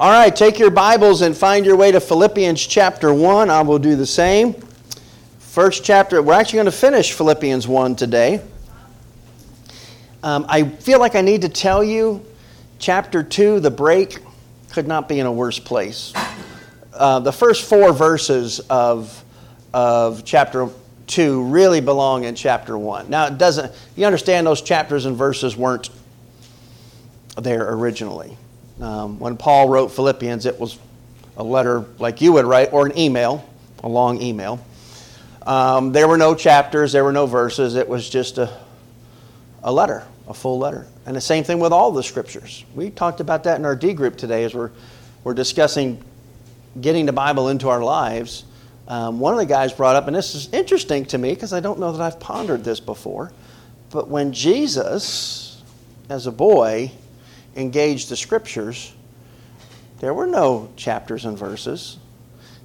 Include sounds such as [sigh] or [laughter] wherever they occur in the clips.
All right, take your Bibles and find your way to Philippians chapter 1. I will do the same. First chapter, we're actually going to finish Philippians 1 today. Um, I feel like I need to tell you, chapter 2, the break, could not be in a worse place. Uh, the first four verses of, of chapter 2 really belong in chapter 1. Now, it doesn't, you understand those chapters and verses weren't there originally. Um, when Paul wrote Philippians, it was a letter like you would write, or an email, a long email. Um, there were no chapters, there were no verses. It was just a, a letter, a full letter. And the same thing with all the scriptures. We talked about that in our D group today as we're, we're discussing getting the Bible into our lives. Um, one of the guys brought up, and this is interesting to me because I don't know that I've pondered this before, but when Jesus, as a boy, engaged the scriptures, there were no chapters and verses.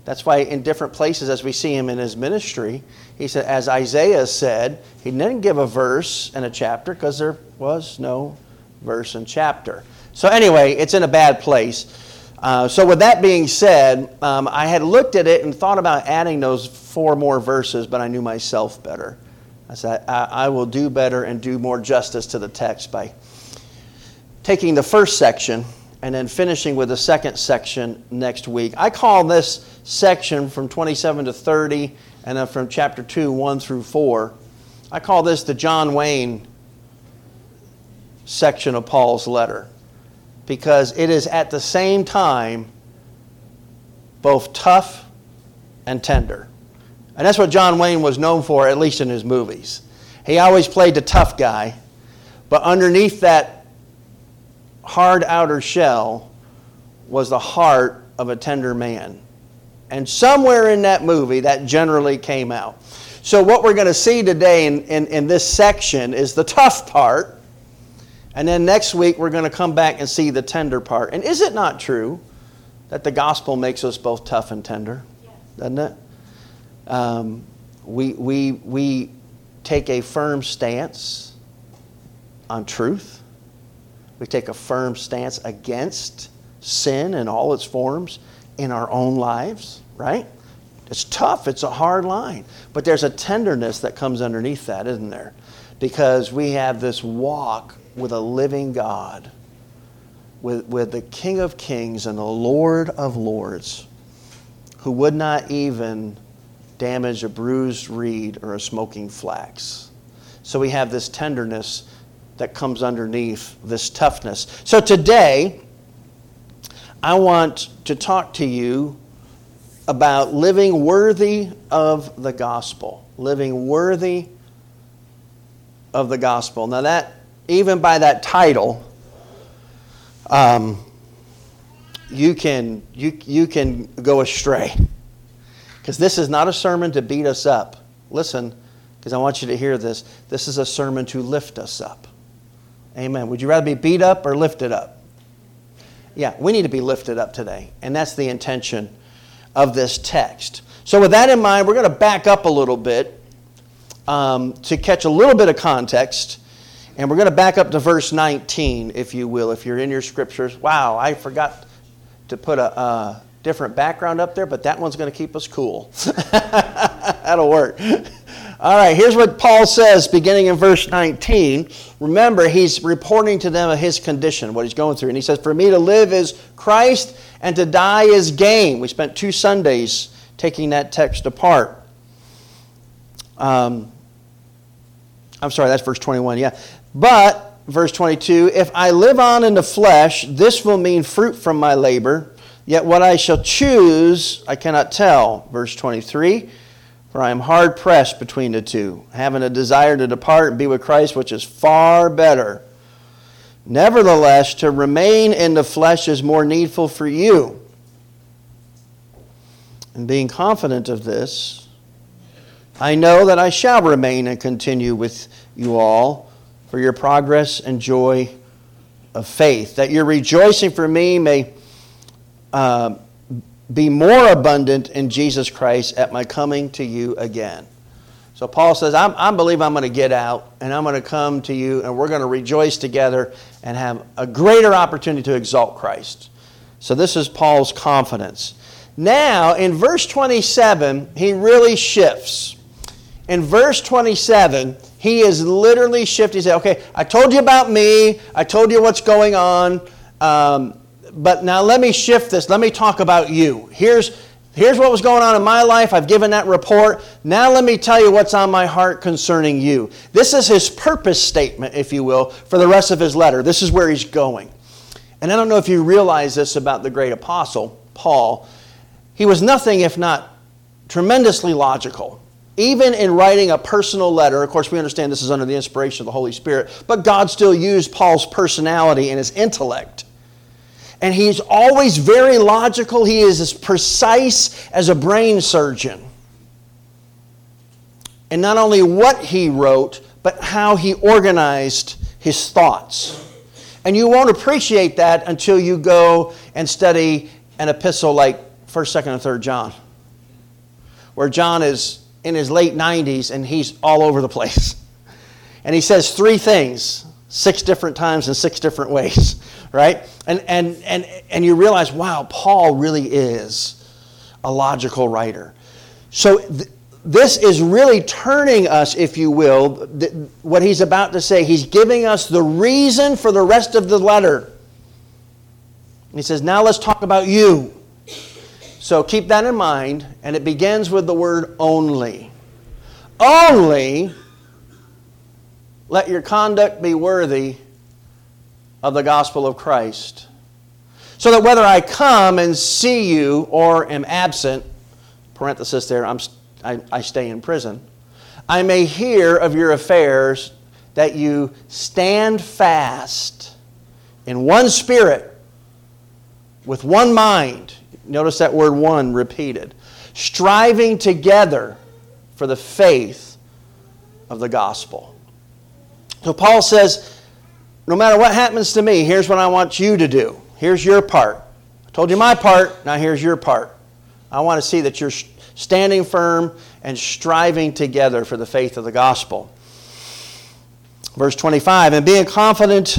That's why in different places, as we see him in his ministry, he said, as Isaiah said, he didn't give a verse and a chapter because there was no verse and chapter. So, anyway, it's in a bad place. Uh, so, with that being said, um, I had looked at it and thought about adding those four more verses, but I knew myself better. I said, I, I will do better and do more justice to the text by taking the first section and then finishing with the second section next week. I call this section from 27 to 30 and then from chapter 2, 1 through 4, I call this the John Wayne section of Paul's letter because it is at the same time both tough and tender. And that's what John Wayne was known for, at least in his movies. He always played the tough guy, but underneath that hard outer shell was the heart of a tender man. And somewhere in that movie, that generally came out. So, what we're going to see today in, in, in, this section is the tough part. And then next week, we're going to come back and see the tender part. And is it not true that the gospel makes us both tough and tender? Yes. Doesn't it? Um, we, we, we take a firm stance on truth we take a firm stance against sin in all its forms in our own lives, right? It's tough, it's a hard line. But there's a tenderness that comes underneath that, isn't there? Because we have this walk with a living God, with, with the King of Kings and the Lord of Lords, who would not even damage a bruised reed or a smoking flax. So we have this tenderness that comes underneath this toughness. So today, I want to talk to you about living worthy of the gospel. Living worthy of the gospel. Now, that, even by that title, um, you, can, you, you can go astray. Because this is not a sermon to beat us up. Listen, because I want you to hear this. This is a sermon to lift us up. Amen. Would you rather be beat up or lifted up? Yeah, we need to be lifted up today. And that's the intention of this text. So, with that in mind, we're going to back up a little bit um, to catch a little bit of context. And we're going to back up to verse 19, if you will, if you're in your scriptures. Wow, I forgot to put a, a different background up there, but that one's going to keep us cool. [laughs] That'll work. [laughs] All right, here's what Paul says beginning in verse 19. Remember, he's reporting to them of his condition, what he's going through. And he says, For me to live is Christ, and to die is gain. We spent two Sundays taking that text apart. Um, I'm sorry, that's verse 21, yeah. But, verse 22, if I live on in the flesh, this will mean fruit from my labor. Yet what I shall choose, I cannot tell. Verse 23. For I am hard pressed between the two, having a desire to depart and be with Christ, which is far better. Nevertheless, to remain in the flesh is more needful for you. And being confident of this, I know that I shall remain and continue with you all for your progress and joy of faith, that your rejoicing for me may uh, be more abundant in Jesus Christ at my coming to you again. So Paul says, I believe I'm going to get out and I'm going to come to you and we're going to rejoice together and have a greater opportunity to exalt Christ. So this is Paul's confidence. Now, in verse 27, he really shifts. In verse 27, he is literally shifting. He said, Okay, I told you about me, I told you what's going on, um, but now let me shift this. Let me talk about you. Here's, here's what was going on in my life. I've given that report. Now let me tell you what's on my heart concerning you. This is his purpose statement, if you will, for the rest of his letter. This is where he's going. And I don't know if you realize this about the great apostle, Paul. He was nothing if not tremendously logical. Even in writing a personal letter, of course, we understand this is under the inspiration of the Holy Spirit, but God still used Paul's personality and his intellect. And he's always very logical. He is as precise as a brain surgeon. And not only what he wrote, but how he organized his thoughts. And you won't appreciate that until you go and study an epistle like 1st, 2nd, and 3rd John, where John is in his late 90s and he's all over the place. And he says three things six different times in six different ways, right? And, and, and, and you realize, wow, Paul really is a logical writer. So th- this is really turning us, if you will, th- what he's about to say. He's giving us the reason for the rest of the letter. And he says, now let's talk about you. So keep that in mind, and it begins with the word only. Only let your conduct be worthy of the gospel of Christ. So that whether I come and see you or am absent, parenthesis there, I'm, I, I stay in prison, I may hear of your affairs that you stand fast in one spirit, with one mind Notice that word one repeated. Striving together for the faith of the gospel. So Paul says, no matter what happens to me, here's what I want you to do. Here's your part. I told you my part, now here's your part. I want to see that you're standing firm and striving together for the faith of the gospel. Verse 25, and being confident,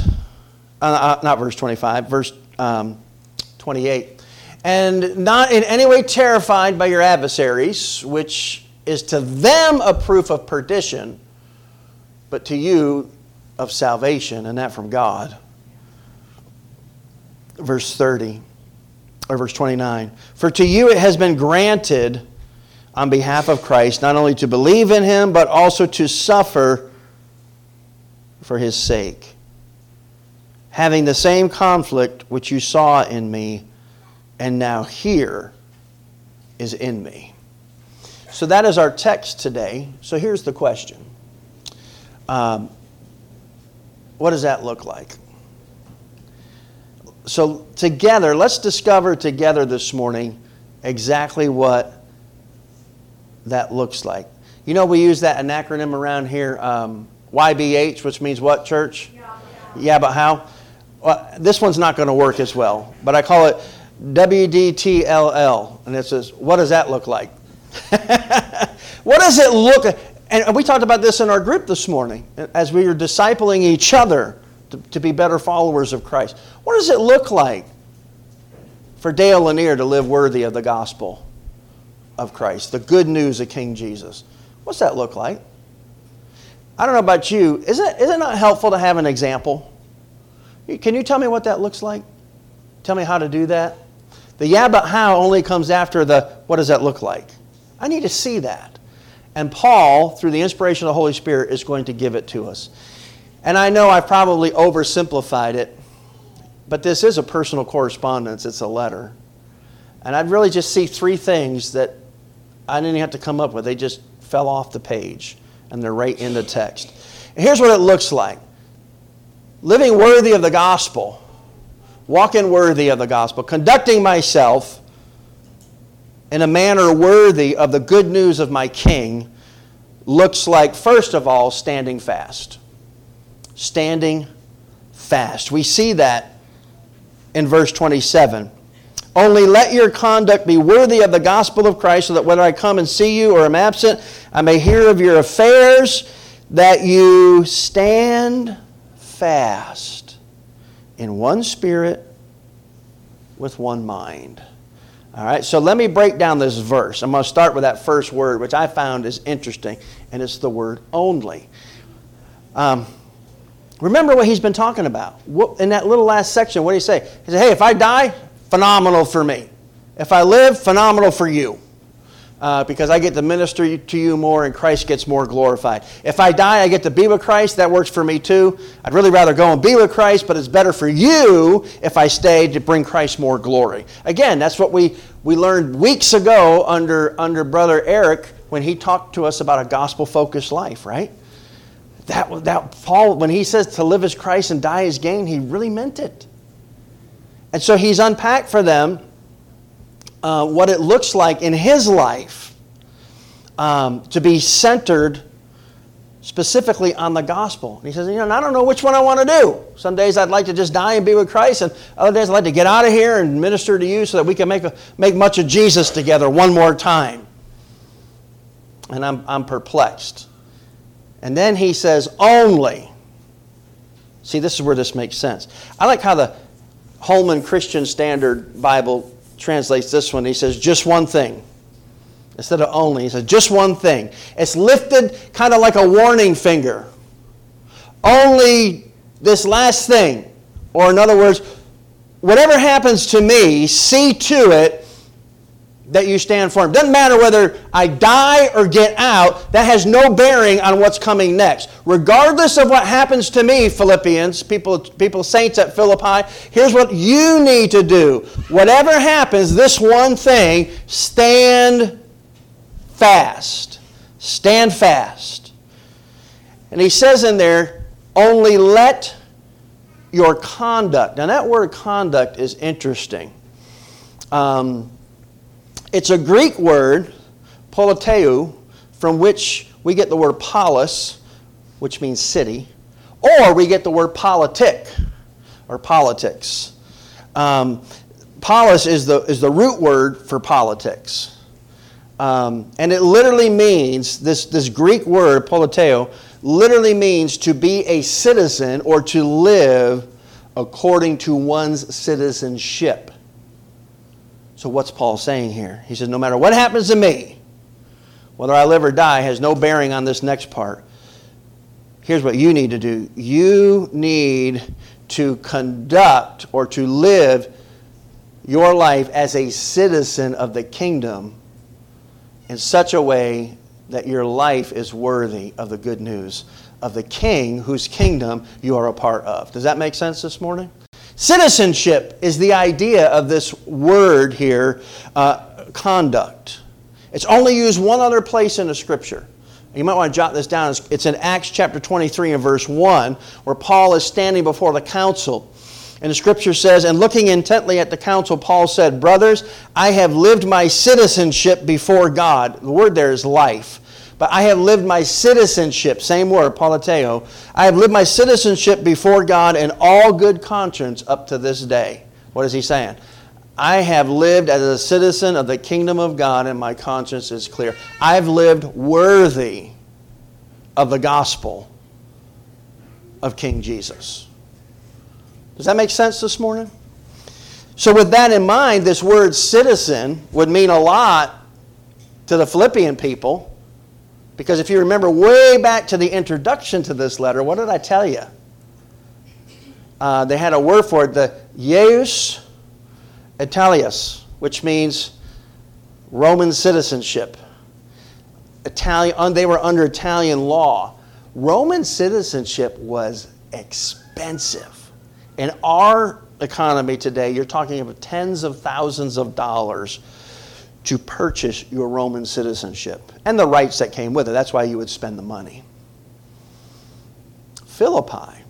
uh, uh not verse 25, verse um, 28 and not in any way terrified by your adversaries, which is to them a proof of perdition, but to you of salvation, and that from God. Verse 30, or verse 29 For to you it has been granted on behalf of Christ not only to believe in him, but also to suffer for his sake, having the same conflict which you saw in me and now here is in me. So that is our text today. So here's the question um, What does that look like? So, together, let's discover together this morning exactly what that looks like. You know, we use that an acronym around here, um, YBH, which means what, church? Yeah, but how? Yeah, but how? Well, this one's not going to work as well, but I call it WDTLL. And it says, what does that look like? [laughs] what does it look like? And we talked about this in our group this morning as we were discipling each other to, to be better followers of Christ. What does it look like for Dale Lanier to live worthy of the gospel of Christ, the good news of King Jesus? What's that look like? I don't know about you. Is it, is it not helpful to have an example? Can you tell me what that looks like? Tell me how to do that? The yeah, but how only comes after the what does that look like? I need to see that. And Paul, through the inspiration of the Holy Spirit, is going to give it to us. And I know I've probably oversimplified it, but this is a personal correspondence, it's a letter. And I'd really just see three things that I didn't have to come up with, they just fell off the page and they're right in the text. Here's what it looks like living worthy of the gospel walking worthy of the gospel, conducting myself in a manner worthy of the good news of my king looks like, first of all, standing fast. Standing fast. We see that in verse 27. Only let your conduct be worthy of the gospel of Christ, so that whether I come and see you or am absent, I may hear of your affairs, that you stand fast in one spirit, with one mind. All right, so let me break down this verse. I'm going to start with that first word, which I found is interesting, and it's the word only. Um, remember what he's been talking about. In that little last section, what did he say? He said, Hey, if I die, phenomenal for me. If I live, phenomenal for you uh, because I get to minister to you more and Christ gets more glorified. If I die, I get to be with Christ. That works for me too. I'd really rather go and be with Christ, but it's better for you if I stay to bring Christ more glory. Again, that's what we, we learned weeks ago under, under Brother Eric when he talked to us about a gospel focused life, right? That, that Paul, when he says to live as Christ and die as gain, he really meant it. And so he's unpacked for them uh, what it looks like in his life um, to be centered specifically on the gospel. And he says, you know, I don't know which one I want to do. Some days I'd like to just die and be with Christ, and other days I'd like to get out of here and minister to you so that we can make, a, make much of Jesus together one more time. And I'm, I'm perplexed. And then he says, only. See, this is where this makes sense. I like how the Holman Christian Standard Bible translates this one. He says, just one thing. Instead of only, he says, just one thing. It's lifted kind of like a warning finger. Only this last thing. Or, in other words, whatever happens to me, see to it that you stand for. Doesn't matter whether I die or get out, that has no bearing on what's coming next. Regardless of what happens to me, Philippians, people, people saints at Philippi, here's what you need to do. Whatever happens, this one thing, stand fast. Stand fast. And he says in there, only let your conduct. Now, that word conduct is interesting. Um, it's a Greek word, politeu, from which we get the word polis, which means city, or we get the word politic, or politics. Um, polis is the, is the root word for politics. Um, and it literally means, this, this Greek word, politeo, literally means to be a citizen or to live according to one's citizenship. So, what's Paul saying here? He says, No matter what happens to me, whether I live or die, has no bearing on this next part. Here's what you need to do you need to conduct or to live your life as a citizen of the kingdom in such a way that your life is worthy of the good news of the king whose kingdom you are a part of. Does that make sense this morning? Citizenship is the idea of this word here, uh, conduct. It's only used one other place in the scripture. You might want to jot this down. It's in Acts chapter 23 and verse 1, where Paul is standing before the council. And the scripture says, And looking intently at the council, Paul said, Brothers, I have lived my citizenship before God. The word there is life. But I have lived my citizenship, same word, politeo. I have lived my citizenship before God in all good conscience up to this day. What is he saying? I have lived as a citizen of the kingdom of God, and my conscience is clear. I've lived worthy of the gospel of King Jesus. Does that make sense this morning? So, with that in mind, this word citizen would mean a lot to the Philippian people because if you remember way back to the introduction to this letter, what did I tell you? Uh, they had a word for it, the Ius Italius, which means Roman citizenship. Italian, they were under Italian law. Roman citizenship was expensive. In our economy today, you're talking about tens of thousands of dollars to purchase your Roman citizenship and the rights that came with it. That's why you would spend the money. Philippi,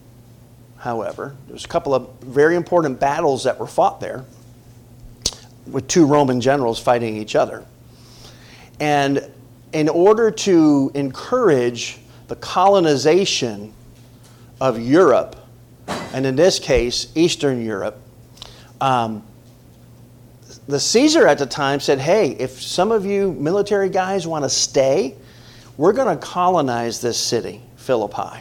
however, there's a couple of very important battles that were fought there with two Roman generals fighting each other. And in order to encourage the colonization of Europe, and in this case, Eastern Europe, um, the Caesar at the time said, hey, if some of you military guys want to stay, we're going to colonize this city, Philippi.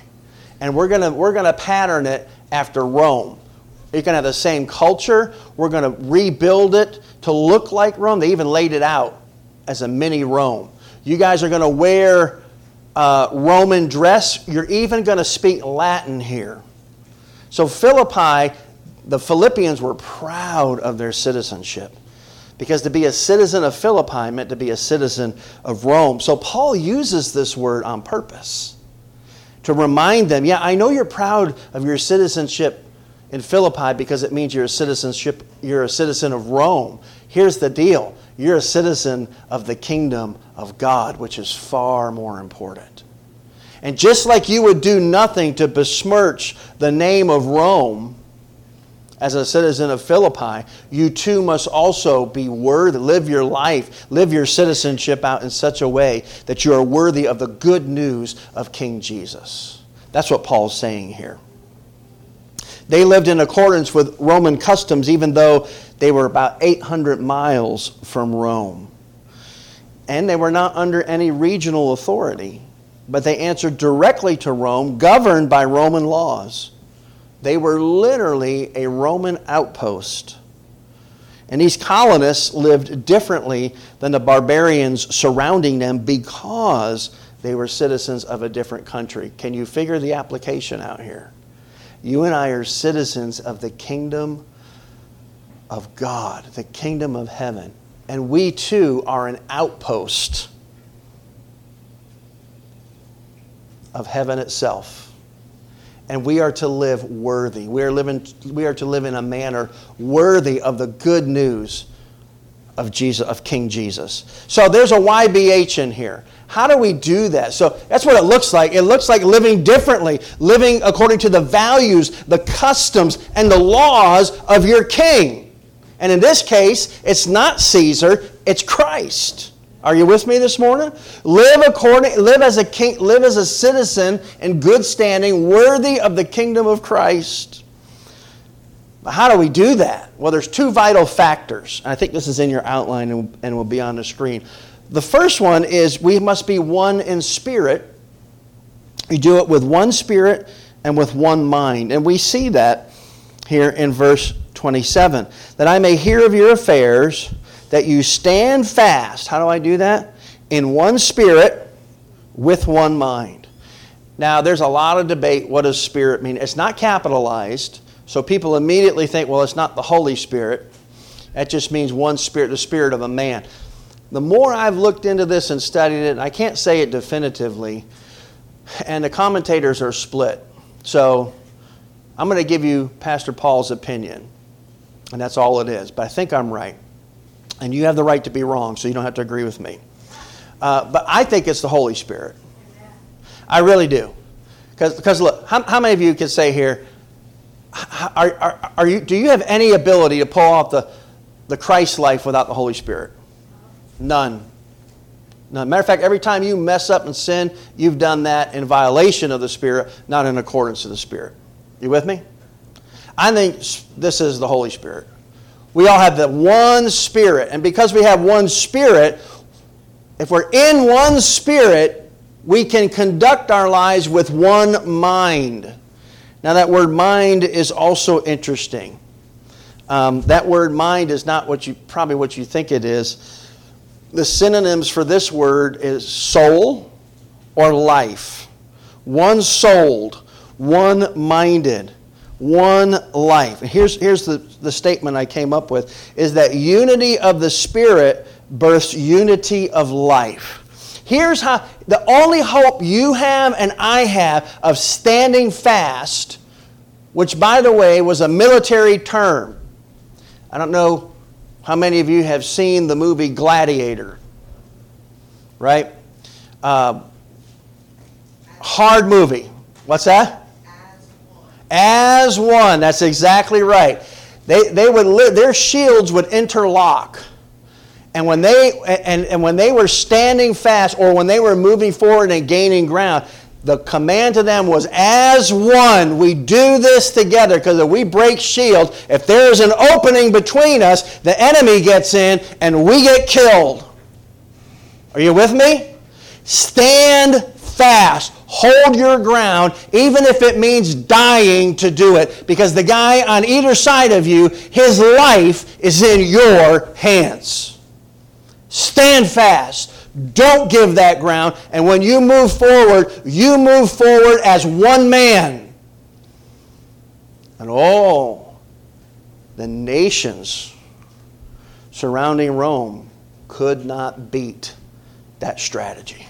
And we're going to, we're going to pattern it after Rome. You're going to have the same culture. We're going to rebuild it to look like Rome. They even laid it out as a mini Rome. You guys are going to wear uh, Roman dress. You're even going to speak Latin here. So, Philippi, the Philippians were proud of their citizenship because to be a citizen of Philippi meant to be a citizen of Rome. So, Paul uses this word on purpose to remind them yeah, I know you're proud of your citizenship in Philippi because it means you're a citizenship you're a citizen of Rome. Here's the deal. You're a citizen of the kingdom of God, which is far more important. And just like you would do nothing to besmirch the name of Rome as a citizen of Philippi, you too must also be worthy, live your life, live your citizenship out in such a way that you are worthy of the good news of King Jesus. That's what Paul's saying here. They lived in accordance with Roman customs, even though they were about 800 miles from Rome. And they were not under any regional authority, but they answered directly to Rome, governed by Roman laws. They were literally a Roman outpost. And these colonists lived differently than the barbarians surrounding them because they were citizens of a different country. Can you figure the application out here? You and I are citizens of the kingdom of God, the kingdom of heaven. And we too are an outpost of heaven itself. And we are to live worthy. We are, living, we are to live in a manner worthy of the good news of Jesus, of King Jesus. So there's a YBH in here. How do we do that? So that's what it looks like. It looks like living differently, living according to the values, the customs, and the laws of your king. And in this case, it's not Caesar, it's Christ. Are you with me this morning? Live according live as a king, live as a citizen in good standing, worthy of the kingdom of Christ. How do we do that? Well, there's two vital factors. I think this is in your outline and, and will be on the screen. The first one is we must be one in spirit. You do it with one spirit and with one mind. And we see that here in verse 27 that I may hear of your affairs, that you stand fast. How do I do that? In one spirit, with one mind. Now, there's a lot of debate. What does spirit mean? It's not capitalized, so people immediately think, well, it's not the Holy Spirit. That just means one spirit, the spirit of a man the more I've looked into this and studied it, I can't say it definitively, and the commentators are split. So I'm going to give you Pastor Paul's opinion, and that's all it is. But I think I'm right. And you have the right to be wrong, so you don't have to agree with me. Uh, but I think it's the Holy Spirit. I really do. Because look, how, how, many of you can say here, are, are, are you, do you have any ability to pull off the, the Christ life without the Holy Spirit? None. None. Matter of fact, every time you mess up and sin, you've done that in violation of the Spirit, not in accordance to the Spirit. You with me? I think this is the Holy Spirit. We all have the one Spirit, and because we have one Spirit, if we're in one Spirit, we can conduct our lives with one mind. Now, that word mind is also interesting. Um, that word mind is not what you probably what you think it is the synonyms for this word is soul or life. One souled, one minded, one life. And here's, here's the, the statement I came up with is that unity of the Spirit births unity of life. Here's how the only hope you have and I have of standing fast, which by the way was a military term. I don't know how many of you have seen the movie Gladiator? Right? Uh, hard movie. What's that? As one. That's exactly right. They, they would li- their shields would interlock. And when, they, and, and when they were standing fast or when they were moving forward and gaining ground, the command to them was as one we do this together because if we break shield if there's an opening between us the enemy gets in and we get killed are you with me stand fast. Hold your ground, even if it means dying to do it, because the guy on either side of you, his life is in your hands. Stand fast. Don't give that ground. And when you move forward, you move forward as one man. And all the nations surrounding Rome could not beat that strategy.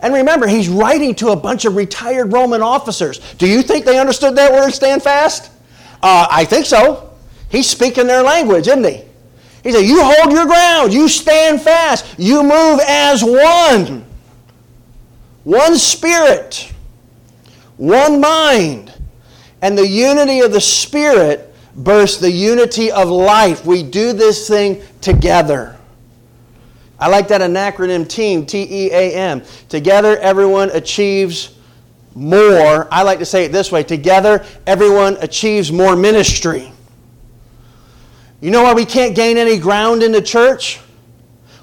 And remember, he's writing to a bunch of retired Roman officers. Do you think they understood that word, stand fast? Uh, I think so. He's speaking their language, isn't he? He said, You hold your ground, you stand fast, you move as one. One spirit, one mind. And the unity of the Spirit births the unity of life. We do this thing together. I like that acronym team, T E A M. Together, everyone achieves more. I like to say it this way together, everyone achieves more ministry. You know why we can't gain any ground in the church?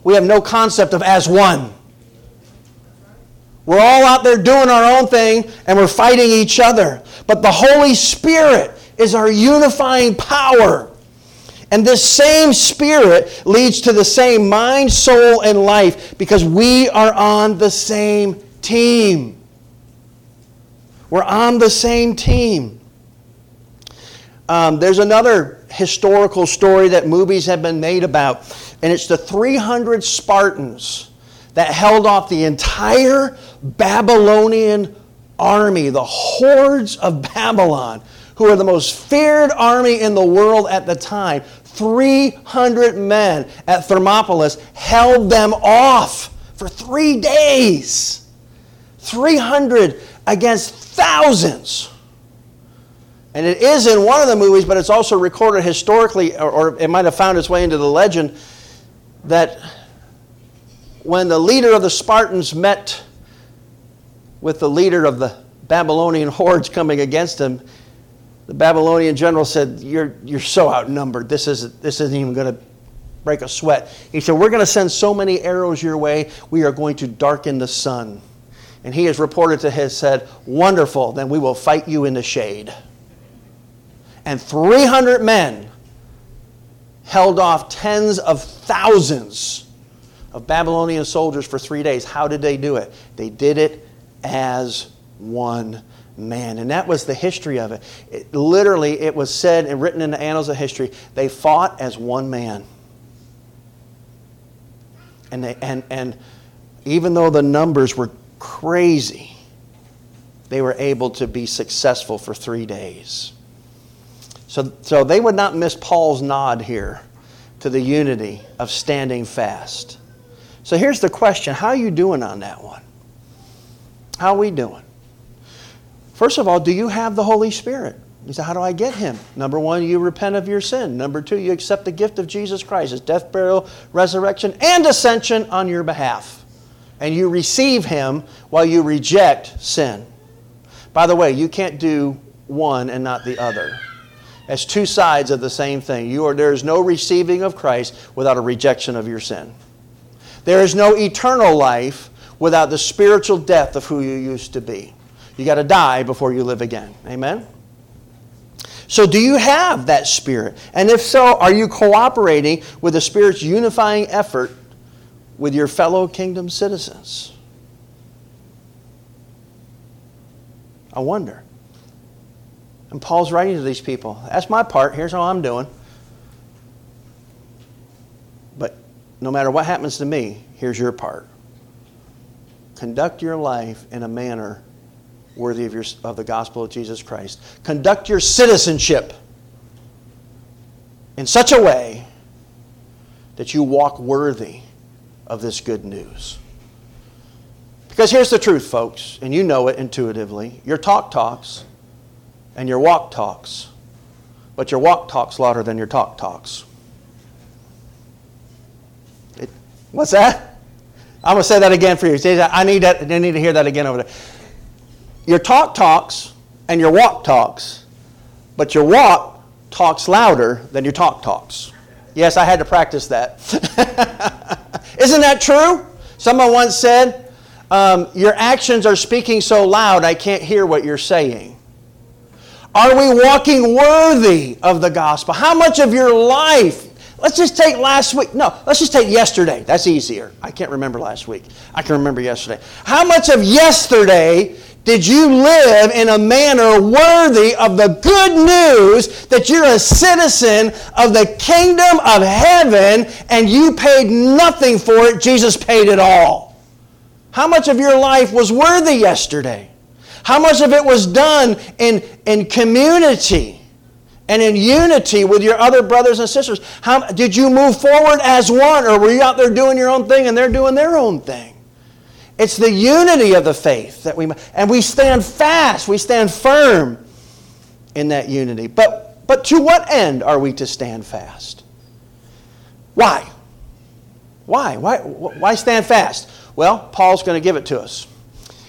We have no concept of as one. We're all out there doing our own thing and we're fighting each other. But the Holy Spirit is our unifying power. And this same spirit leads to the same mind, soul, and life because we are on the same team. We're on the same team. Um, there's another historical story that movies have been made about, and it's the 300 Spartans that held off the entire Babylonian army, the hordes of Babylon who were the most feared army in the world at the time, 300 men at Thermopylae held them off for three days. 300 against thousands. And it is in one of the movies, but it's also recorded historically, or, or it might have found its way into the legend, that when the leader of the Spartans met with the leader of the Babylonian [laughs] hordes coming against him, the Babylonian general said, You're, you're so outnumbered. This isn't, this isn't even going to break a sweat. He said, We're going to send so many arrows your way, we are going to darken the sun. And he is reported to have said, Wonderful, then we will fight you in the shade. And 300 men held off tens of thousands of Babylonian soldiers for three days. How did they do it? They did it as one man. And that was the history of it. it. Literally, it was said and written in the annals of history they fought as one man. And, they, and, and even though the numbers were crazy, they were able to be successful for three days. So, so they would not miss Paul's nod here to the unity of standing fast. So here's the question How are you doing on that one? How are we doing? First of all, do you have the Holy Spirit? You say, How do I get him? Number one, you repent of your sin. Number two, you accept the gift of Jesus Christ, his death, burial, resurrection, and ascension on your behalf. And you receive him while you reject sin. By the way, you can't do one and not the other. As two sides of the same thing. You are, there is no receiving of Christ without a rejection of your sin. There is no eternal life without the spiritual death of who you used to be. You got to die before you live again. Amen? So, do you have that Spirit? And if so, are you cooperating with the Spirit's unifying effort with your fellow kingdom citizens? I wonder. And Paul's writing to these people. That's my part. Here's how I'm doing. But no matter what happens to me, here's your part. Conduct your life in a manner worthy of, your, of the gospel of Jesus Christ. Conduct your citizenship in such a way that you walk worthy of this good news. Because here's the truth, folks, and you know it intuitively. Your talk talks and your walk talks, but your walk talks louder than your talk talks. It, what's that? I'm going to say that again for you. I need, that, I need to hear that again over there. Your talk talks and your walk talks, but your walk talks louder than your talk talks. Yes, I had to practice that. [laughs] Isn't that true? Someone once said, um, your actions are speaking so loud I can't hear what you're saying? Are we walking worthy of the gospel? How much of your life? Let's just take last week. No, let's just take yesterday. That's easier. I can't remember last week. I can remember yesterday. How much of yesterday did you live in a manner worthy of the good news that you're a citizen of the kingdom of heaven and you paid nothing for it? Jesus paid it all. How much of your life was worthy yesterday? How much of it was done in, in community and in unity with your other brothers and sisters? How, did you move forward as one, or were you out there doing your own thing and they're doing their own thing? It's the unity of the faith that we and we stand fast, we stand firm in that unity. But but to what end are we to stand fast? Why? Why? Why why stand fast? Well, Paul's going to give it to us.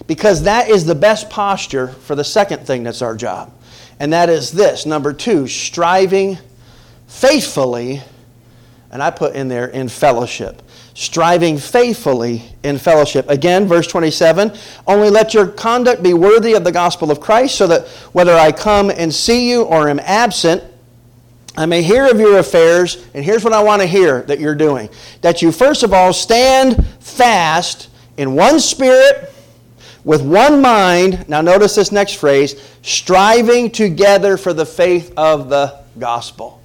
Because that is the best posture for the second thing that's our job. And that is this, number 2, striving faithfully and I put in there in fellowship striving faithfully in fellowship. Again, verse 27 Only let your conduct be worthy of the gospel of Christ, so that whether I come and see you or am absent, I may hear of your affairs. And here's what I want to hear that you're doing that you, first of all, stand fast in one spirit, with one mind. Now, notice this next phrase striving together for the faith of the gospel.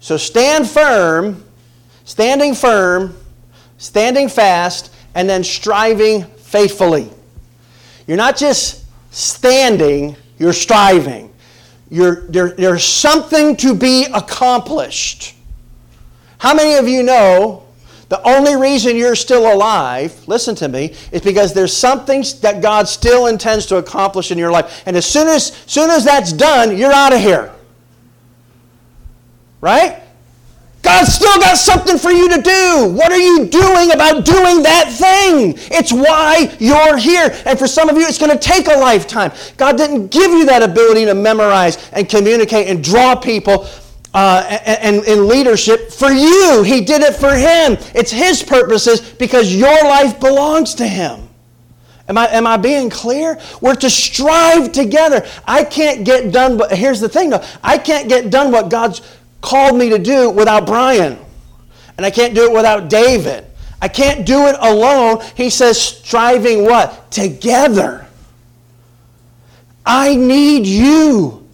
So stand firm, standing firm standing fast, and then striving faithfully. You're not just standing, you're striving. You're, there, there's something to be accomplished. How many of you know the only reason you're still alive, listen to me, is because there's something that God still intends to accomplish in your life. And as soon as, soon as that's done, you're out of here. Right? God's still got something for you to do. What are you doing about doing that thing? It's why you're here. And for some of you, it's going to take a lifetime. God didn't give you that ability to memorize and communicate and draw people uh, and, and leadership for you. He did it for Him. It's His purposes because your life belongs to Him. Am I, am I being clear? We're to strive together. I can't get done, but here's the thing though I can't get done what God's called me to do without Brian. And I can't do it without David. I can't do it alone. He says, striving what? Together. I need you.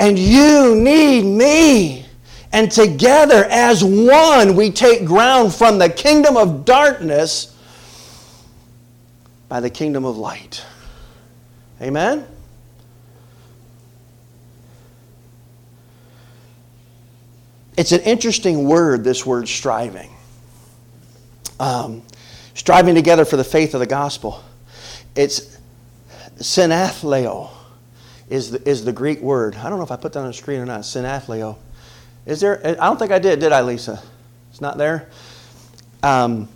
And you need me. And together, as one, we take ground from the kingdom of darkness by the kingdom of light. Amen? It's an interesting word, this word striving. Um, striving together for the faith of the gospel. It's synathleo is the, is the Greek word. I don't know if I put that on the screen or not. Synathleo. Is there? I don't think I did, did I, Lisa? It's not there? Um,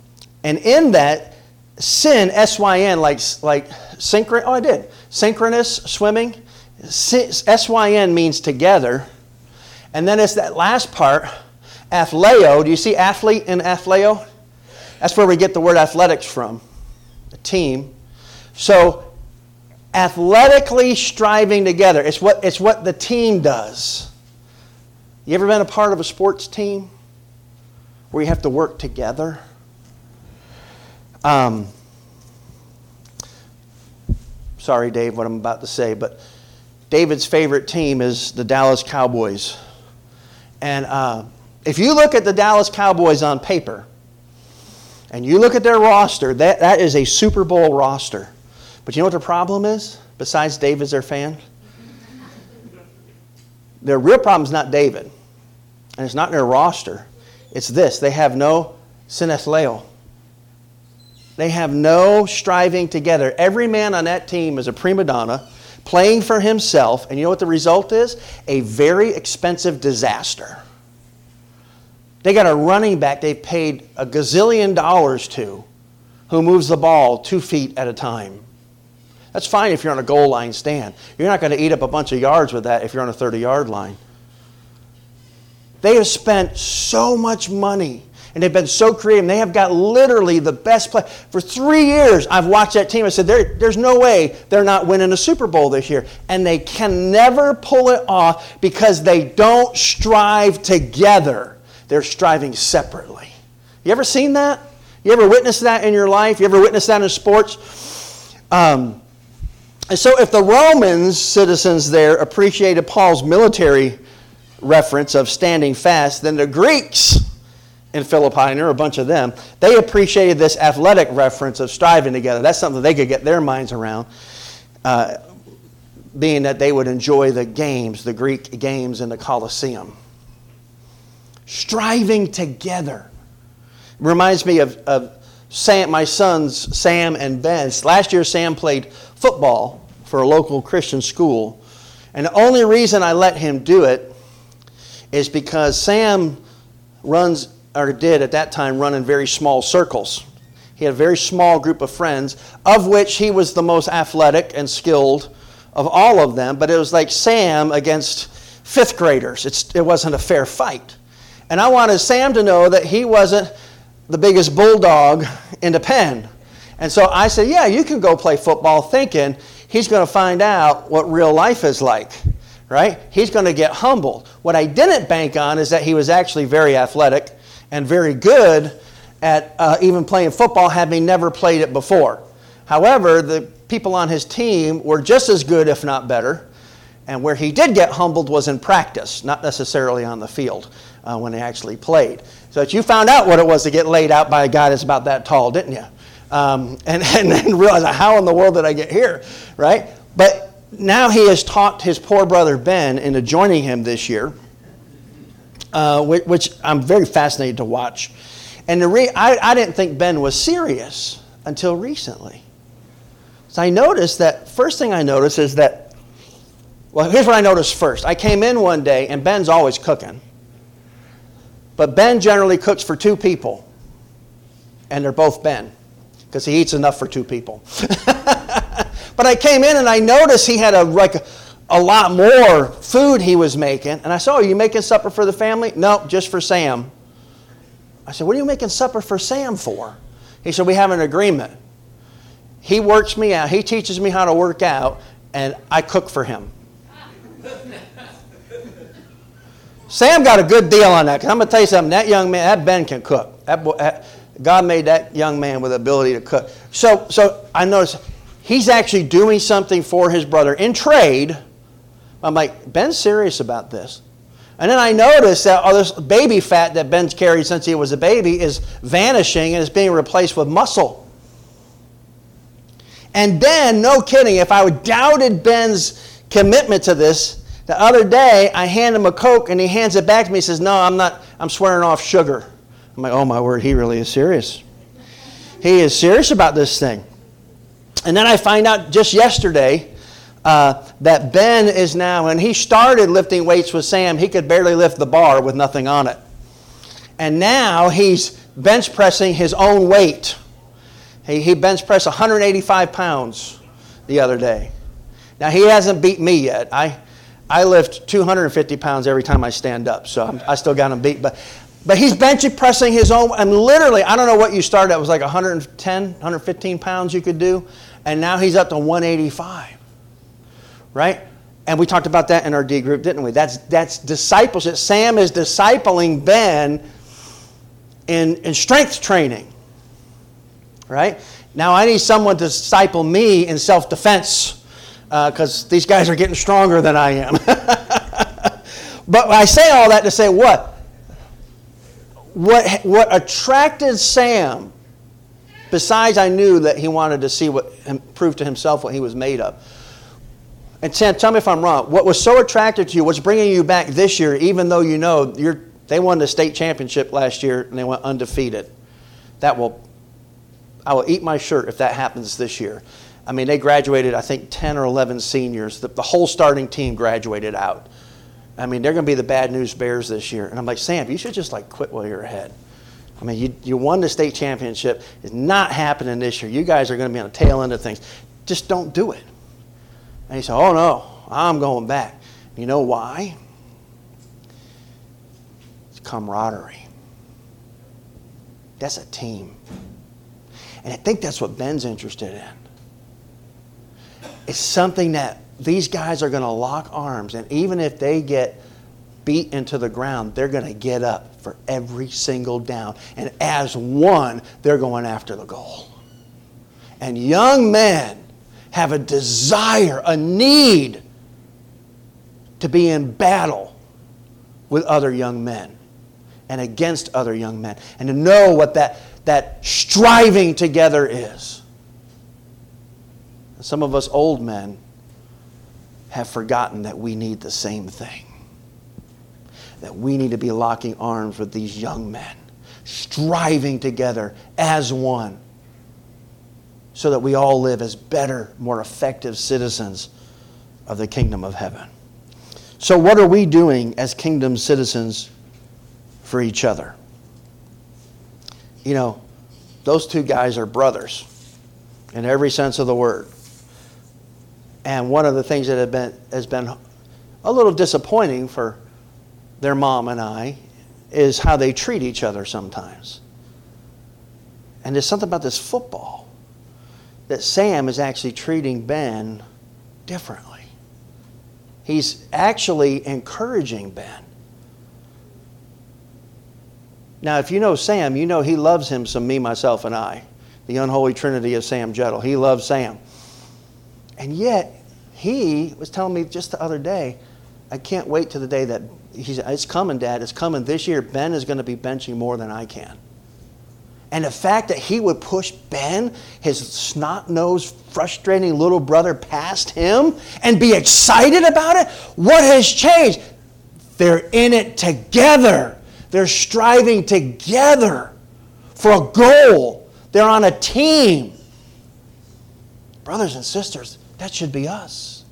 and in that, sin, S Y N, like, like synchron, oh, I did. Synchronous swimming. S Y N means together. And then it's that last part, athleo. Do you see athlete in athleo? That's where we get the word athletics from, a team. So, athletically striving together. It's what, it's what the team does. You ever been a part of a sports team where you have to work together? Um, sorry, Dave, what I'm about to say, but David's favorite team is the Dallas Cowboys. And uh, if you look at the Dallas Cowboys on paper, and you look at their roster, that, that is a Super Bowl roster. But you know what the problem is, besides David's their fan? Their real problem is not David, and it's not their roster. It's this they have no synathleo. They have no striving together. Every man on that team is a prima donna playing for himself, and you know what the result is? A very expensive disaster. They got a running back they've paid a gazillion dollars to who moves the ball two feet at a time. That's fine if you're on a goal line stand. You're not going to eat up a bunch of yards with that if you're on a 30 yard line. They have spent so much money and they've been so creative. They have got literally the best play. For three years, I've watched that team. I said, there, there's no way they're not winning a Super Bowl this year. And they can never pull it off because they don't strive together. They're striving separately. You ever seen that? You ever witnessed that in your life? You ever witnessed that in sports? Um, and so, if the Romans citizens there appreciated Paul's military reference of standing fast, then the Greeks in Philippi, and there are a bunch of them, they appreciated this athletic reference of striving together. That's something they could get their minds around, uh, being that they would enjoy the games, the Greek games in the Colosseum. Striving together. Reminds me of, of Sam, my sons, Sam and Ben. Last year, Sam played football for a local Christian school. And the only reason I let him do it is because Sam runs or did at that time, run in very small circles. He had a very small group of friends, of which he was the most athletic and skilled of all of them. But it was like Sam against fifth graders. It's, it wasn't a fair fight. And I wanted Sam to know that he wasn't the biggest bulldog in the pen. And so I said, Yeah, you can go play football, thinking he's going to find out what real life is like, right? He's going to get humbled. What I didn't bank on is that he was actually very athletic and very good at uh, even playing football, having never played it before. However, the people on his team were just as good, if not better. And where he did get humbled was in practice, not necessarily on the field uh, when he actually played. So that you found out what it was to get laid out by a guy that's about that tall, didn't you? Um, [laughs] and, and then realize how in the world did I get here, right? But now he has taught his poor brother Ben into joining him this year uh, which, I'm very fascinated to watch. And the re- I, I didn't think Ben was serious until recently. So I noticed that, first thing I noticed is that, well, here's what I noticed first. I came in one day, and Ben's always cooking. But Ben generally cooks for two people, and they're both Ben, because he eats enough for two people. [laughs] but I came in and I noticed he had a, like, a lot more food he was making. And I said, Oh, are you making supper for the family? No, just for Sam. I said, What are you making supper for Sam for? He said, We have an agreement. He works me out, he teaches me how to work out, and I cook for him. Sam got a good deal on that. Cause I'm going to tell you something. That young man, that Ben can cook. That boy, that, God made that young man with the ability to cook. So, so I noticed he's actually doing something for his brother in trade I'm like, Ben's serious about this. And then I noticed that all this baby fat that Ben's carried since he was a baby is vanishing and is being replaced with muscle. And then, no kidding, if I doubted Ben's commitment to this, the other day I hand him a Coke and he hands it back to me. He says, No, I'm not, I'm swearing off sugar. I'm like, Oh my word, he really is serious. He is serious about this thing. And then I find out just yesterday uh, that Ben is now, when he started lifting weights with Sam, he could barely lift the bar with nothing on it. And now he's bench pressing his own weight. He, he bench pressed 185 pounds the other day. Now, he hasn't beat me yet. I, I lift 250 pounds every time I stand up, so I'm, i still got him beat. But, but he's bench pressing his own, and literally, I don't know what you started at, it was like 110, 115 pounds you could do, and now he's up to 185 right? And we talked about that in our D group, didn't we? That's, that's discipleship. Sam is discipling Ben in, in strength training, right? Now I need someone to disciple me in self defense because uh, these guys are getting stronger than I am. [laughs] but I say all that to say what? What, what attracted Sam, besides I knew that he wanted to see what, prove to himself what he was made of, and Sam, tell me if I'm wrong. What was so attractive to you, what's bringing you back this year, even though you know they won the state championship last year and they went undefeated? That will, I will eat my shirt if that happens this year. I mean, they graduated, I think, 10 or 11 seniors. The, the whole starting team graduated out. I mean, they're going to be the bad news bears this year. And I'm like, Sam, you should just like quit while you're ahead. I mean, you, you won the state championship. It's not happening this year. You guys are going to be on the tail end of things. Just don't do it. And he said, Oh no, I'm going back. You know why? It's camaraderie. That's a team. And I think that's what Ben's interested in. It's something that these guys are going to lock arms, and even if they get beat into the ground, they're going to get up for every single down. And as one, they're going after the goal. And young men have a desire, a need to be in battle with other young men and against other young men and to know what that, that striving together is. Some of us old men have forgotten that we need the same thing. That we need to be locking arms with these young men, striving together as one, so that we all live as better, more effective citizens of the kingdom of heaven. So, what are we doing as kingdom citizens for each other? You know, those two guys are brothers in every sense of the word. And one of the things that been, has been a little disappointing for their mom and I is how they treat each other sometimes. And there's something about this football that Sam is actually treating Ben differently. He's actually encouraging Ben. Now, if you know Sam, you know he loves him some me, myself, and I. The unholy trinity of Sam Jettle. He loves Sam. And yet, he was telling me just the other day, I can't wait to the day that he's, it's coming, Dad. It's coming this year. Ben is going to be benching more than I can. And the fact that he would push Ben, his snot nosed, frustrating little brother, past him and be excited about it, what has changed? They're in it together. They're striving together for a goal. They're on a team. Brothers and sisters, that should be us.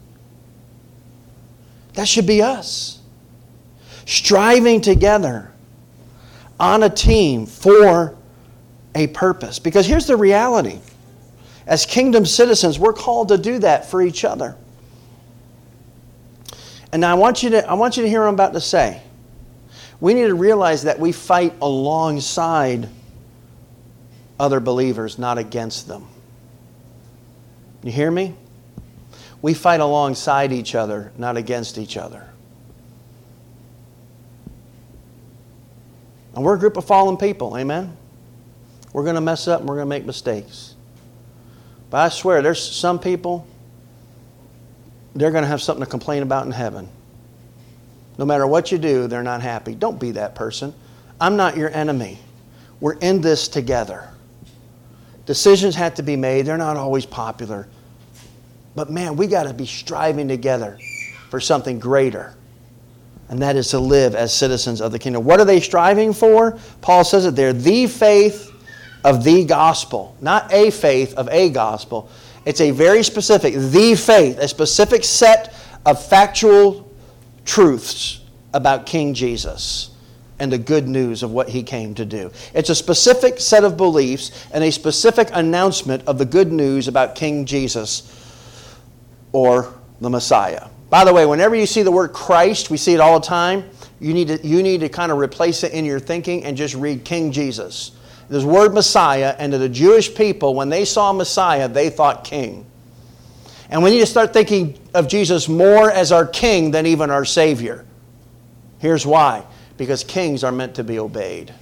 That should be us. Striving together on a team for a purpose. Because here's the reality as kingdom citizens, we're called to do that for each other. And I want you to, I want you to hear what I'm about to say. We need to realize that we fight alongside other believers, not against them. You hear me? We fight alongside each other, not against each other. And we're a group of fallen people, amen? We're going to mess up and we're going to make mistakes. But I swear, there's some people, they're going to have something to complain about in heaven. No matter what you do, they're not happy. Don't be that person. I'm not your enemy. We're in this together. Decisions have to be made, they're not always popular. But man, we got to be striving together for something greater. And that is to live as citizens of the kingdom. What are they striving for? Paul says it there the faith of the gospel, not a faith of a gospel. It's a very specific, the faith, a specific set of factual truths about King Jesus and the good news of what he came to do. It's a specific set of beliefs and a specific announcement of the good news about King Jesus or the Messiah. By the way, whenever you see the word Christ, we see it all the time. You need to, you need to kind of replace it in your thinking and just read King Jesus. This word Messiah, and to the Jewish people, when they saw Messiah, they thought king. And we need to start thinking of Jesus more as our king than even our Savior. Here's why because kings are meant to be obeyed.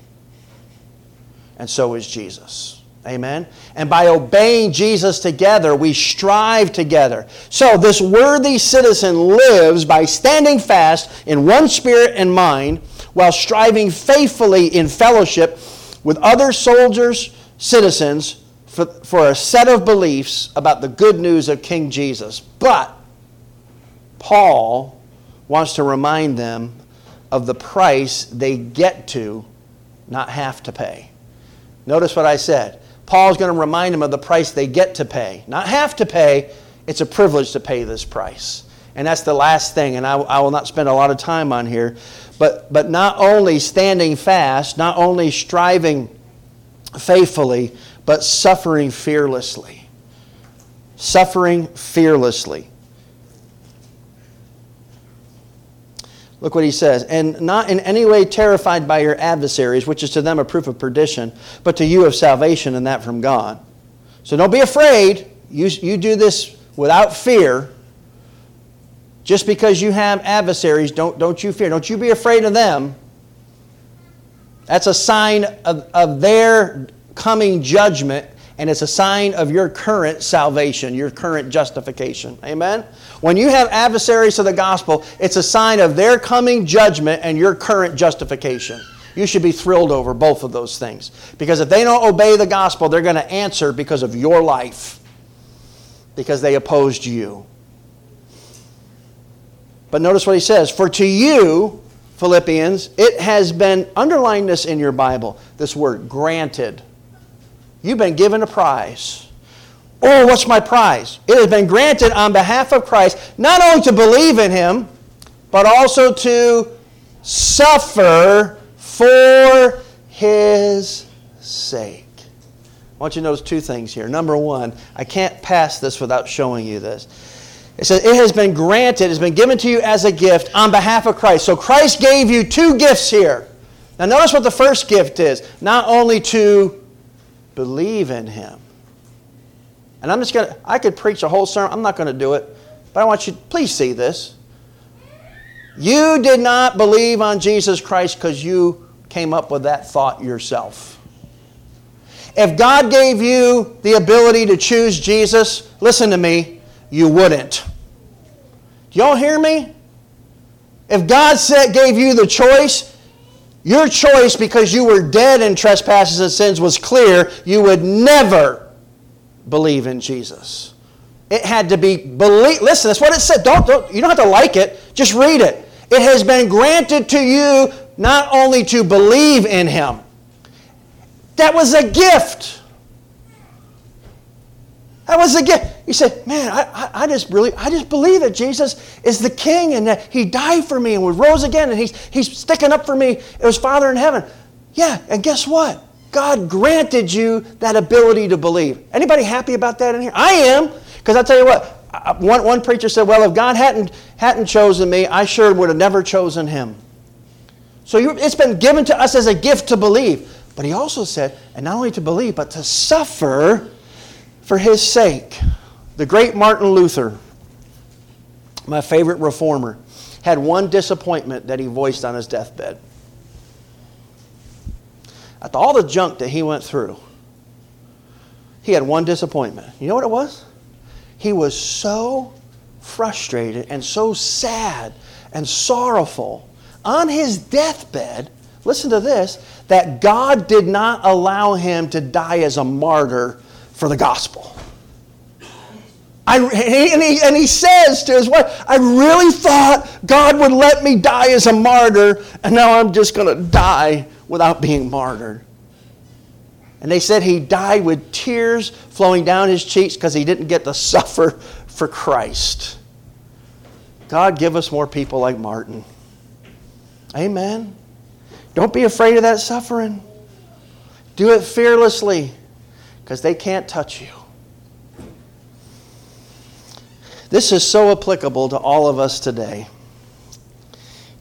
And so is Jesus. Amen. And by obeying Jesus together, we strive together. So this worthy citizen lives by standing fast in one spirit and mind while striving faithfully in fellowship with other soldiers, citizens, for, for a set of beliefs about the good news of King Jesus. But Paul wants to remind them of the price they get to, not have to pay. Notice what I said. Paul's going to remind them of the price they get to pay. Not have to pay, it's a privilege to pay this price. And that's the last thing, and I, I will not spend a lot of time on here. But, but not only standing fast, not only striving faithfully, but suffering fearlessly. Suffering fearlessly. Look what he says. And not in any way terrified by your adversaries, which is to them a proof of perdition, but to you of salvation, and that from God. So don't be afraid. You, you do this without fear. Just because you have adversaries, don't, don't you fear. Don't you be afraid of them. That's a sign of, of their coming judgment, and it's a sign of your current salvation, your current justification. Amen? When you have adversaries to the gospel, it's a sign of their coming judgment and your current justification. You should be thrilled over both of those things. Because if they don't obey the gospel, they're going to answer because of your life, because they opposed you. But notice what he says For to you, Philippians, it has been, underline this in your Bible, this word, granted. You've been given a prize. Oh, what's my prize? It has been granted on behalf of Christ, not only to believe in him, but also to suffer for his sake. I want you to notice two things here. Number one, I can't pass this without showing you this. It says, It has been granted, it has been given to you as a gift on behalf of Christ. So Christ gave you two gifts here. Now, notice what the first gift is not only to believe in Him. And I'm just going to, I could preach a whole sermon, I'm not going to do it, but I want you, please see this. You did not believe on Jesus Christ because you came up with that thought yourself. If God gave you the ability to choose Jesus, listen to me, you wouldn't. Y'all hear me? If God said, gave you the choice, your choice because you were dead in trespasses and sins was clear, you would never believe in Jesus. It had to be believe. Listen, that's what it said. Don't, don't you don't have to like it. Just read it. It has been granted to you not only to believe in him. That was a gift. That was a gift. You say, man, I, I, just really, I just believe that Jesus is the King and that He died for me and was rose again and He's, he's sticking up for me. It was Father in heaven. Yeah, and guess what? God granted you that ability to believe. Anybody happy about that in here? I am, because I tell you what, one, one preacher said, well, if God hadn't, hadn't chosen me, I sure would have never chosen him. So you, it's been given to us as a gift to believe. But he also said, and not only to believe, but to suffer for his sake. The great Martin Luther, my favorite reformer, had one disappointment that he voiced on his deathbed. After all the junk that he went through, he had one disappointment. You know what it was? He was so frustrated and so sad and sorrowful on his deathbed. Listen to this that God did not allow him to die as a martyr for the gospel. I, and, he, and he says to his wife, I really thought God would let me die as a martyr, and now I'm just going to die without being martyred. And they said he died with tears flowing down his cheeks because he didn't get to [laughs] suffer for Christ. God, give us more people like Martin. Amen. Don't be afraid of that suffering. Do it fearlessly because they can't touch you. This is so applicable to all of us today.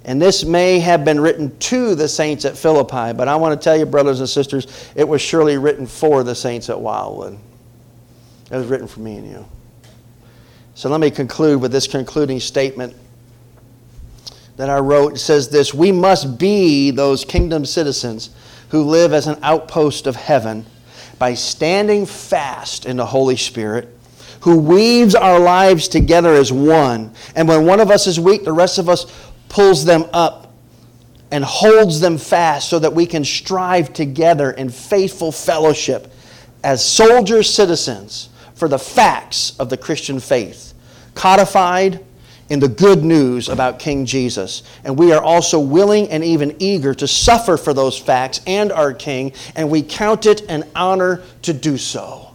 And this may have been written to the saints at Philippi, but I want to tell you, brothers and sisters, it was surely written for the saints at Wildwood. It was written for me and you. So let me conclude with this concluding statement that I wrote. It says this We must be those kingdom citizens who live as an outpost of heaven by standing fast in the Holy Spirit, who weaves our lives together as one. And when one of us is weak, the rest of us pulls them up and holds them fast so that we can strive together in faithful fellowship as soldier citizens for the facts of the Christian faith, codified in the good news about King Jesus. And we are also willing and even eager to suffer for those facts and our King, and we count it an honor to do so.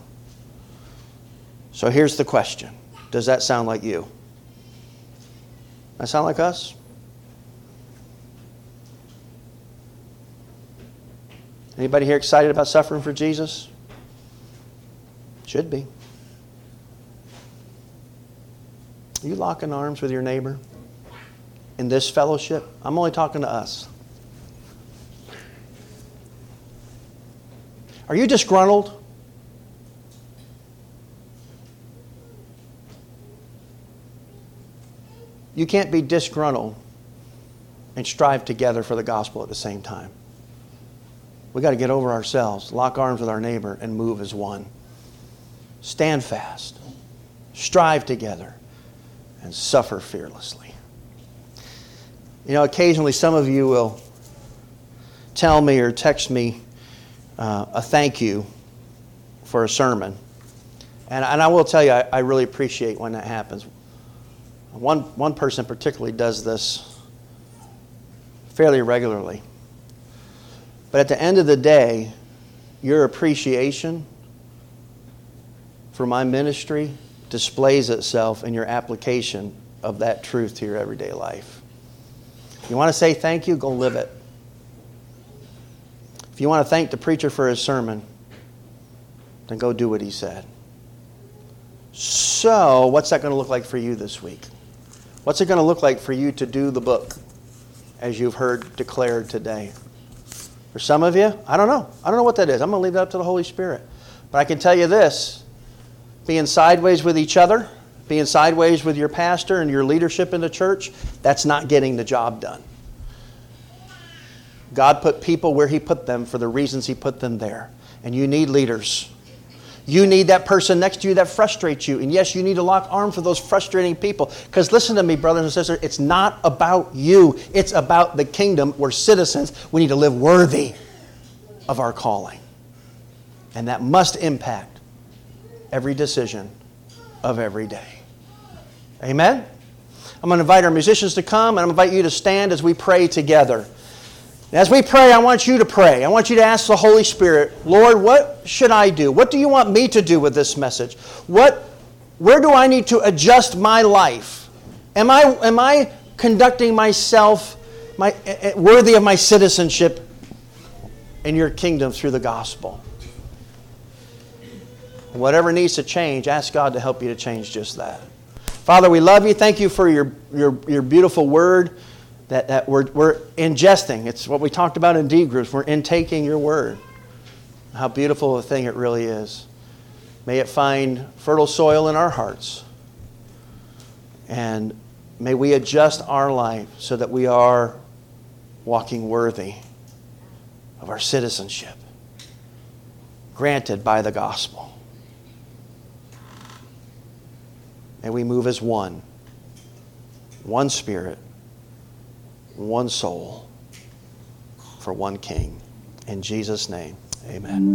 So here's the question Does that sound like you? That sound like us? Anybody here excited about suffering for Jesus? Should be. Are you locking arms with your neighbor? in this fellowship, I'm only talking to us. Are you disgruntled? You can't be disgruntled and strive together for the gospel at the same time. We got to get over ourselves, lock arms with our neighbor, and move as one. Stand fast, strive together, and suffer fearlessly. You know, occasionally some of you will tell me or text me uh, a thank you for a sermon. And, and I will tell you, I, I really appreciate when that happens. One, one person particularly does this fairly regularly. But at the end of the day, your appreciation for my ministry displays itself in your application of that truth to your everyday life. You want to say thank you? Go live it. If you want to thank the preacher for his sermon, then go do what he said. So, what's that going to look like for you this week? What's it going to look like for you to do the book as you've heard declared today? For some of you, I don't know. I don't know what that is. I'm going to leave that up to the Holy Spirit. But I can tell you this being sideways with each other, being sideways with your pastor and your leadership in the church, that's not getting the job done. God put people where He put them for the reasons He put them there. And you need leaders. You need that person next to you that frustrates you. And yes, you need to lock arms with those frustrating people. Because listen to me, brothers and sisters, it's not about you, it's about the kingdom. We're citizens. We need to live worthy of our calling. And that must impact every decision of every day. Amen? I'm going to invite our musicians to come, and I'm going to invite you to stand as we pray together. As we pray, I want you to pray. I want you to ask the Holy Spirit, Lord, what should I do? What do you want me to do with this message? What, where do I need to adjust my life? Am I, am I conducting myself my, eh, eh, worthy of my citizenship in your kingdom through the gospel? Whatever needs to change, ask God to help you to change just that. Father, we love you. Thank you for your, your, your beautiful word that, that we're, we're ingesting. It's what we talked about in D groups. We're intaking your word. How beautiful a thing it really is. May it find fertile soil in our hearts. And may we adjust our life so that we are walking worthy of our citizenship granted by the gospel. May we move as one, one spirit one soul for one king. In Jesus' name, amen.